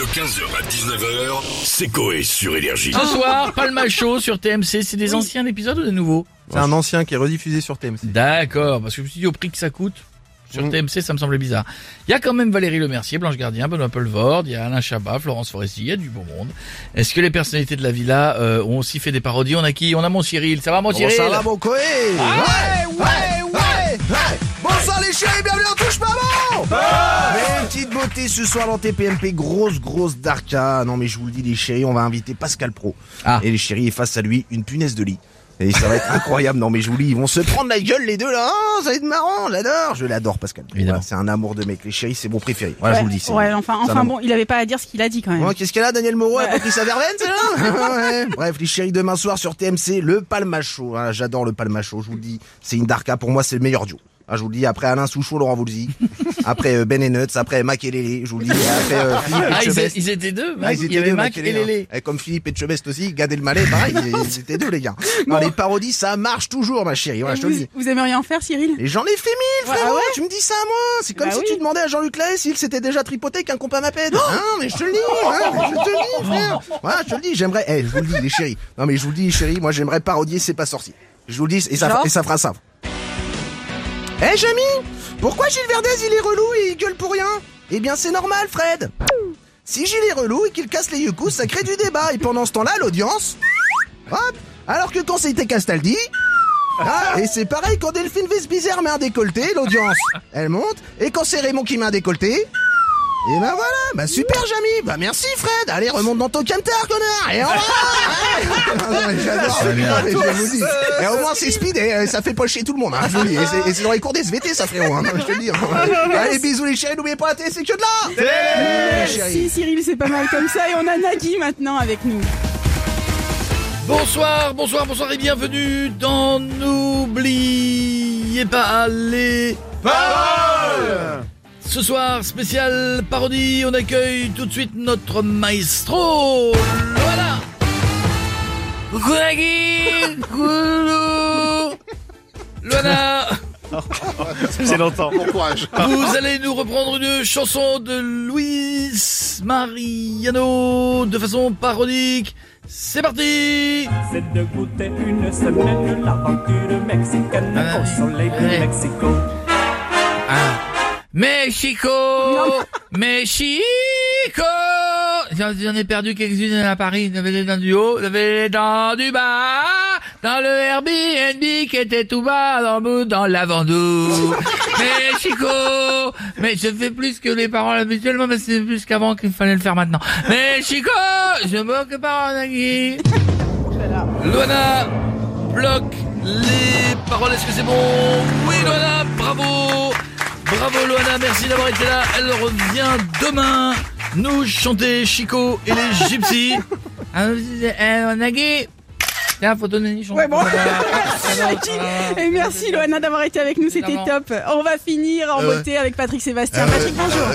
De 15h à 19h, c'est Coé sur Énergie. Ce soir, Palma Show sur TMC, c'est des anciens épisodes ou des nouveaux C'est un ancien qui est rediffusé sur TMC. D'accord, parce que je me suis dit au prix que ça coûte. Sur Mm. TMC, ça me semblait bizarre. Il y a quand même Valérie Lemercier, Blanche Gardien, Benoît Pelvord, il y a Alain Chabat, Florence Foresti, il y a du beau monde. Est-ce que les personnalités de la villa euh, ont aussi fait des parodies? On a qui? On a mon Cyril. Ça va mon Cyril ça va mon Coé? Ouais, ouais, ouais, Mais une petite beauté ce soir dans TPMP, grosse grosse Darka. Non mais je vous le dis les chéris, on va inviter Pascal Pro. Ah. Et les chéris, et face à lui, une punaise de lit. Et ça va être incroyable. Non mais je vous le dis, ils vont se prendre la gueule les deux là. Oh, ça va être marrant, j'adore. Je l'adore Pascal. Évidemment. Voilà, c'est un amour de mec. Les chéris, c'est mon préféré. Voilà, je vous le dis. Ouais, enfin, bon, il avait pas à dire ce qu'il a dit quand même. Oh, qu'est-ce qu'elle a, Daniel Moreau? Elle a pris sa verveine, Ouais. Bref, les chéris, demain soir sur TMC, le Palmacho. Hein, J'adore le Palmacho, je vous le dis. C'est une Darka, pour moi, c'est le meilleur duo. Ah, je vous le dis, après Alain Souchon, Laurent Voulzy. Après euh, Ben et Nuts, après Mac et Lélé, je vous le dis. Après euh, Philippe Ah, ils, Etchebest. ils étaient deux. Ah, ils il étaient y avait deux, Mac et Lélé. hein. Et comme Philippe Etchebest aussi, Gad Elmaleh, pareil, ils, ils étaient deux, les gars. Non, les parodies, ça marche toujours, ma chérie. Voilà, je te le vous, dis. vous aimeriez en faire, Cyril? Et j'en ai fait mille, Ouais, frérot. ah ouais Tu me dis ça à moi. C'est comme Bah si oui. tu demandais à Jean-Luc Lahaye s'il s'était déjà tripoté qu'un compas m'appelle. Hein, mais je te le dis, hein, mais je te le dis, frère. Voilà, je te le dis, j'aimerais, eh, je vous le dis, les chéris. Non, mais je vous le dis, les chéris, moi, j'aimerais parodier C'est pas sorcier. Je vous le dis, et ça, et ça fera ça. Eh, Jamy, pourquoi Gilles Verdez, il est relou et il gueule pour rien? Eh bien, c'est normal, Fred. Si Gilles est relou et qu'il casse les yeux ça crée du débat. Et pendant ce temps-là, l'audience, hop, alors que quand c'était Castaldi, ah, et c'est pareil quand Delphine Vesbizer met un décolleté, l'audience, elle monte, et quand c'est Raymond qui met un décolleté, et ben voilà, bah super Jamy, bah merci Fred, allez remonte dans ton camtar connard, et J'adore, je vous dis. Et au moins c'est speed et euh, ça fait pas chier tout le monde, hein, je vous dis. Et c'est- dans les cours des SVT ça frérot, hein, je te le dis. hein. Allez bisous les chéris, n'oubliez pas la télé, c'est que de là. Si, Cyril, c'est pas mal comme ça. Et on a Nagui maintenant avec nous. Bonsoir, bonsoir, bonsoir et bienvenue dans N'oubliez pas les paroles Ce soir, spécial parodie, on accueille tout de suite notre maestro Voilà Coucou Coucou Luana C'est longtemps. Bon courage. Vous allez nous reprendre une chanson de Luis Mariano de façon parodique. C'est parti C'est de goûter une semaine l'aventure mexicaine Ah, au soleil de allez. Mexico. Mexico Mexico J'en j'en ai perdu quelques-unes à Paris. J'avais les dents du haut, j'avais les dents du bas. Dans le Airbnb qui était tout bas, dans le bout, dans l'avandou. Mexico Mais je fais plus que les paroles habituellement, mais c'est plus qu'avant qu'il fallait le faire maintenant. Mexico Je moque pas Nagui. Luana bloque les paroles. Est-ce que c'est bon? Oui, Luana, bravo Bravo Luana, merci d'avoir été là. Elle revient demain nous chanter Chico et les Gypsies. Ah, euh, Nagui Tiens, photo de nichon. Ouais, bon. Et merci, Loana, d'avoir été avec nous. C'était top. On va finir en Euh. beauté avec Patrick Sébastien. Patrick, bonjour.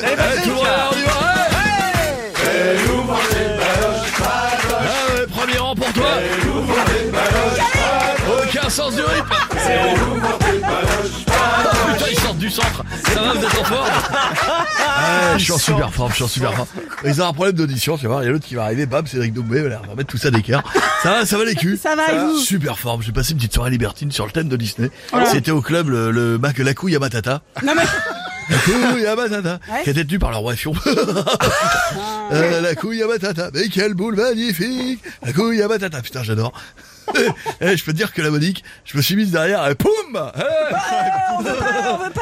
Du centre Ça va, vous êtes en forme Je suis en super forme, je suis en super forme. Ils ont un problème d'audition, tu vas voir, il y a l'autre qui va arriver, bam, Cédric Doumbé, voilà, on va mettre tout ça d'écart. Ça va, ça va les culs Ça va, et vous Super forme, j'ai passé une petite soirée libertine sur le thème de Disney. C'était au club le, le Mac La couille à Matata. Non, mais La couille à Matata, Ouais. qui était tenue par le roi Fion. Euh, la couille à Matata, mais quelle boule magnifique La couille à Matata, putain j'adore. Eh, je peux te dire que la Monique, je me suis mise derrière et poum Eh,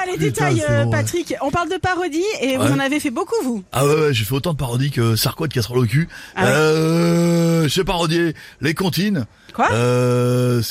pas, les Putain, détails, euh, ouais. Patrick. On parle de parodie et vous en avez fait beaucoup, vous. Ah ouais, ouais j'ai fait autant de parodies que Sarko de casserole au cul. Ah euh, j'ai parodié les comptines. Quoi? Euh,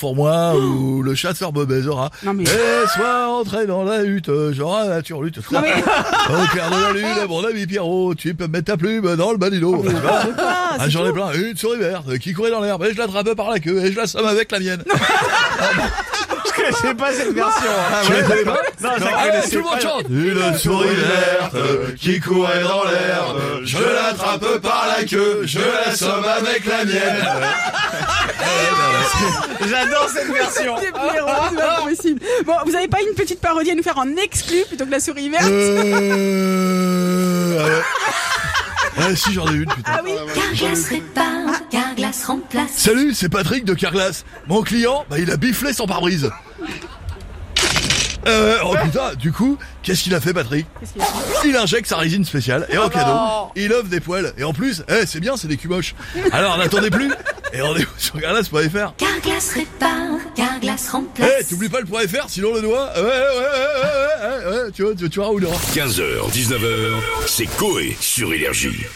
pour moi ou le chasseur. Non, mais- Et soit entré dans la hutte, j'aurai la turlute. Non, mais- Au clair de la lune, mon ami Pierrot, tu peux me mettre ta plume dans le. Tu vois Ah, Ah, j'en ai plein. Une souris verte qui courait dans l'herbe et je l'attrape par la queue et je la somme avec la mienne. connaissais pas cette version. Ah, ouais, pas. Non, non, ça tout le monde chante. Ah, une souris verte euh, qui courait dans l'air. Je l'attrape par la queue, je la somme avec la mienne. J'adore cette version. C'est pas possible. Bon, vous avez pas une petite parodie à nous faire en exclu plutôt que la souris verte euh... Ah, ah, si j'en ai une putain. Ah oui, car je serai pas Salut, c'est Patrick de Carglass. Mon client, bah, il a biflé son pare-brise. Euh, oh putain, du coup, qu'est-ce qu'il a fait Patrick Il injecte sa résine spéciale et en cadeau, il offre des poils. Et en plus, eh, c'est bien, c'est des cuboches. Alors n'attendez plus et rendez-vous sur carglass.fr. Carglass répare, Carglass remplace. Eh, t'oublies pas le point .fr, sinon le doigt. Ouais, ouais, ouais, ouais, ouais, ouais. tu vois, tu, vois où 15h, 19h, c'est Coé sur Énergie.